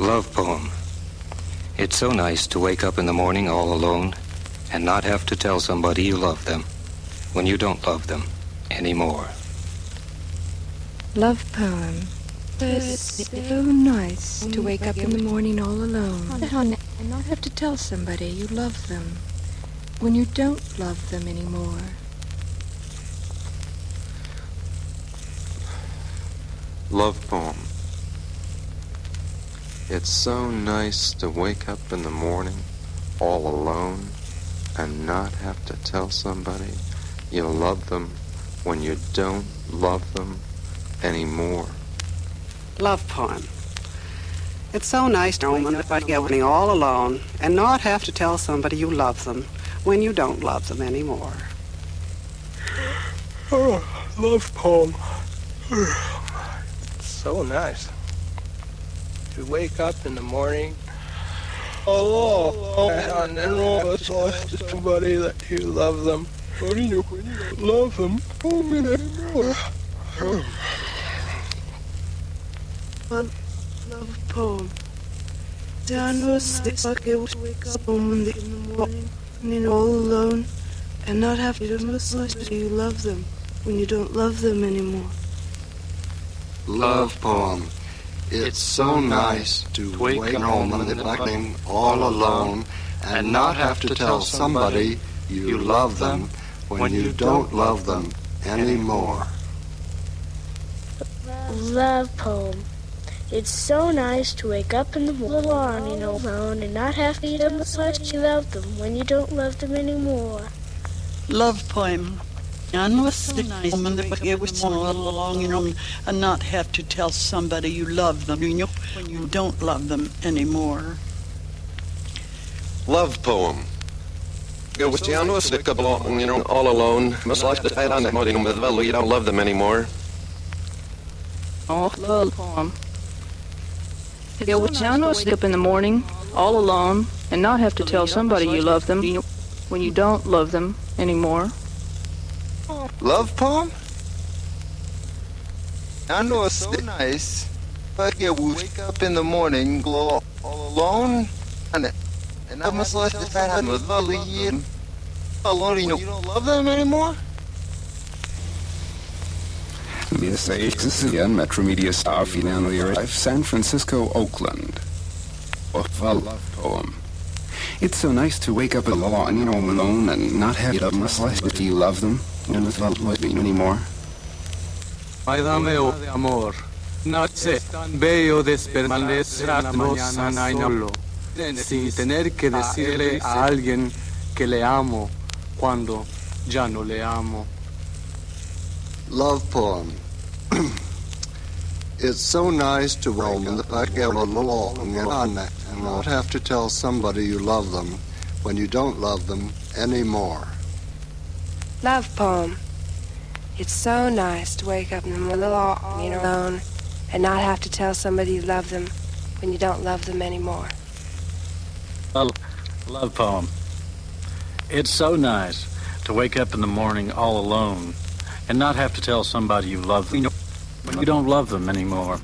Love poem. It's so nice to wake up in the morning all alone and not have to tell somebody you love them when you don't love them anymore. Love poem. It's so nice to wake up in the morning all alone and not have to tell somebody you love them when you don't love them anymore. Love poem. It's so nice to wake up in the morning all alone and not have to tell somebody you love them when you don't love them anymore. Love poem. It's so nice to wake up I get winning all alone and not have to tell somebody you love them when you don't love them anymore. Oh, love poem. so nice. To wake up in the morning alone and then realize to somebody that you love them. When you, don't love them, oh, anymore. love poem. Down was this I could wake up in the morning and all alone and not have to emphasize that you love them when you don't love them anymore. Love poem. It's so nice to wake home in the morning all alone and not have to tell somebody you love them when you don't love them anymore. Love poem. It's so nice to wake up in the morning alone and not have to emphasize you love them when you don't love them anymore. Love poem. And was so nice woman that it was all along, you know, and not have to tell somebody you love them, you know, when you don't love them anymore. Love poem. Jag was gärna att sticka you know, all alone. Must like the tight on that morning with well, you don't love them anymore. Oh, love poem. Go with John wake up in the morning, all alone, and not have to tell somebody you love them when you don't love them anymore. Love poem? I know it's so nice. But you wake up in the morning, glow all alone, and I must let the fat with and alone. You, know, you don't love them anymore. Is again Metromedia Star San Francisco, Oakland. A love poem. It's so nice to wake up alone, you know, alone and not have to must if you love them and not love me anymore. Ay, dame de amor. Noche tan bello de permanecer la mañana solo, sin tener que decirle a alguien que le amo cuando ya no le amo. Love poem. it's so nice to roam in the back along and not have to tell somebody you love them when you don't love them anymore. Love poem. It's so nice to wake up in the of the alone and not have to tell somebody you love them when you don't love them anymore. Love, love poem. It's so nice to wake up in the morning all alone and not have to tell somebody you love them when you don't love them anymore.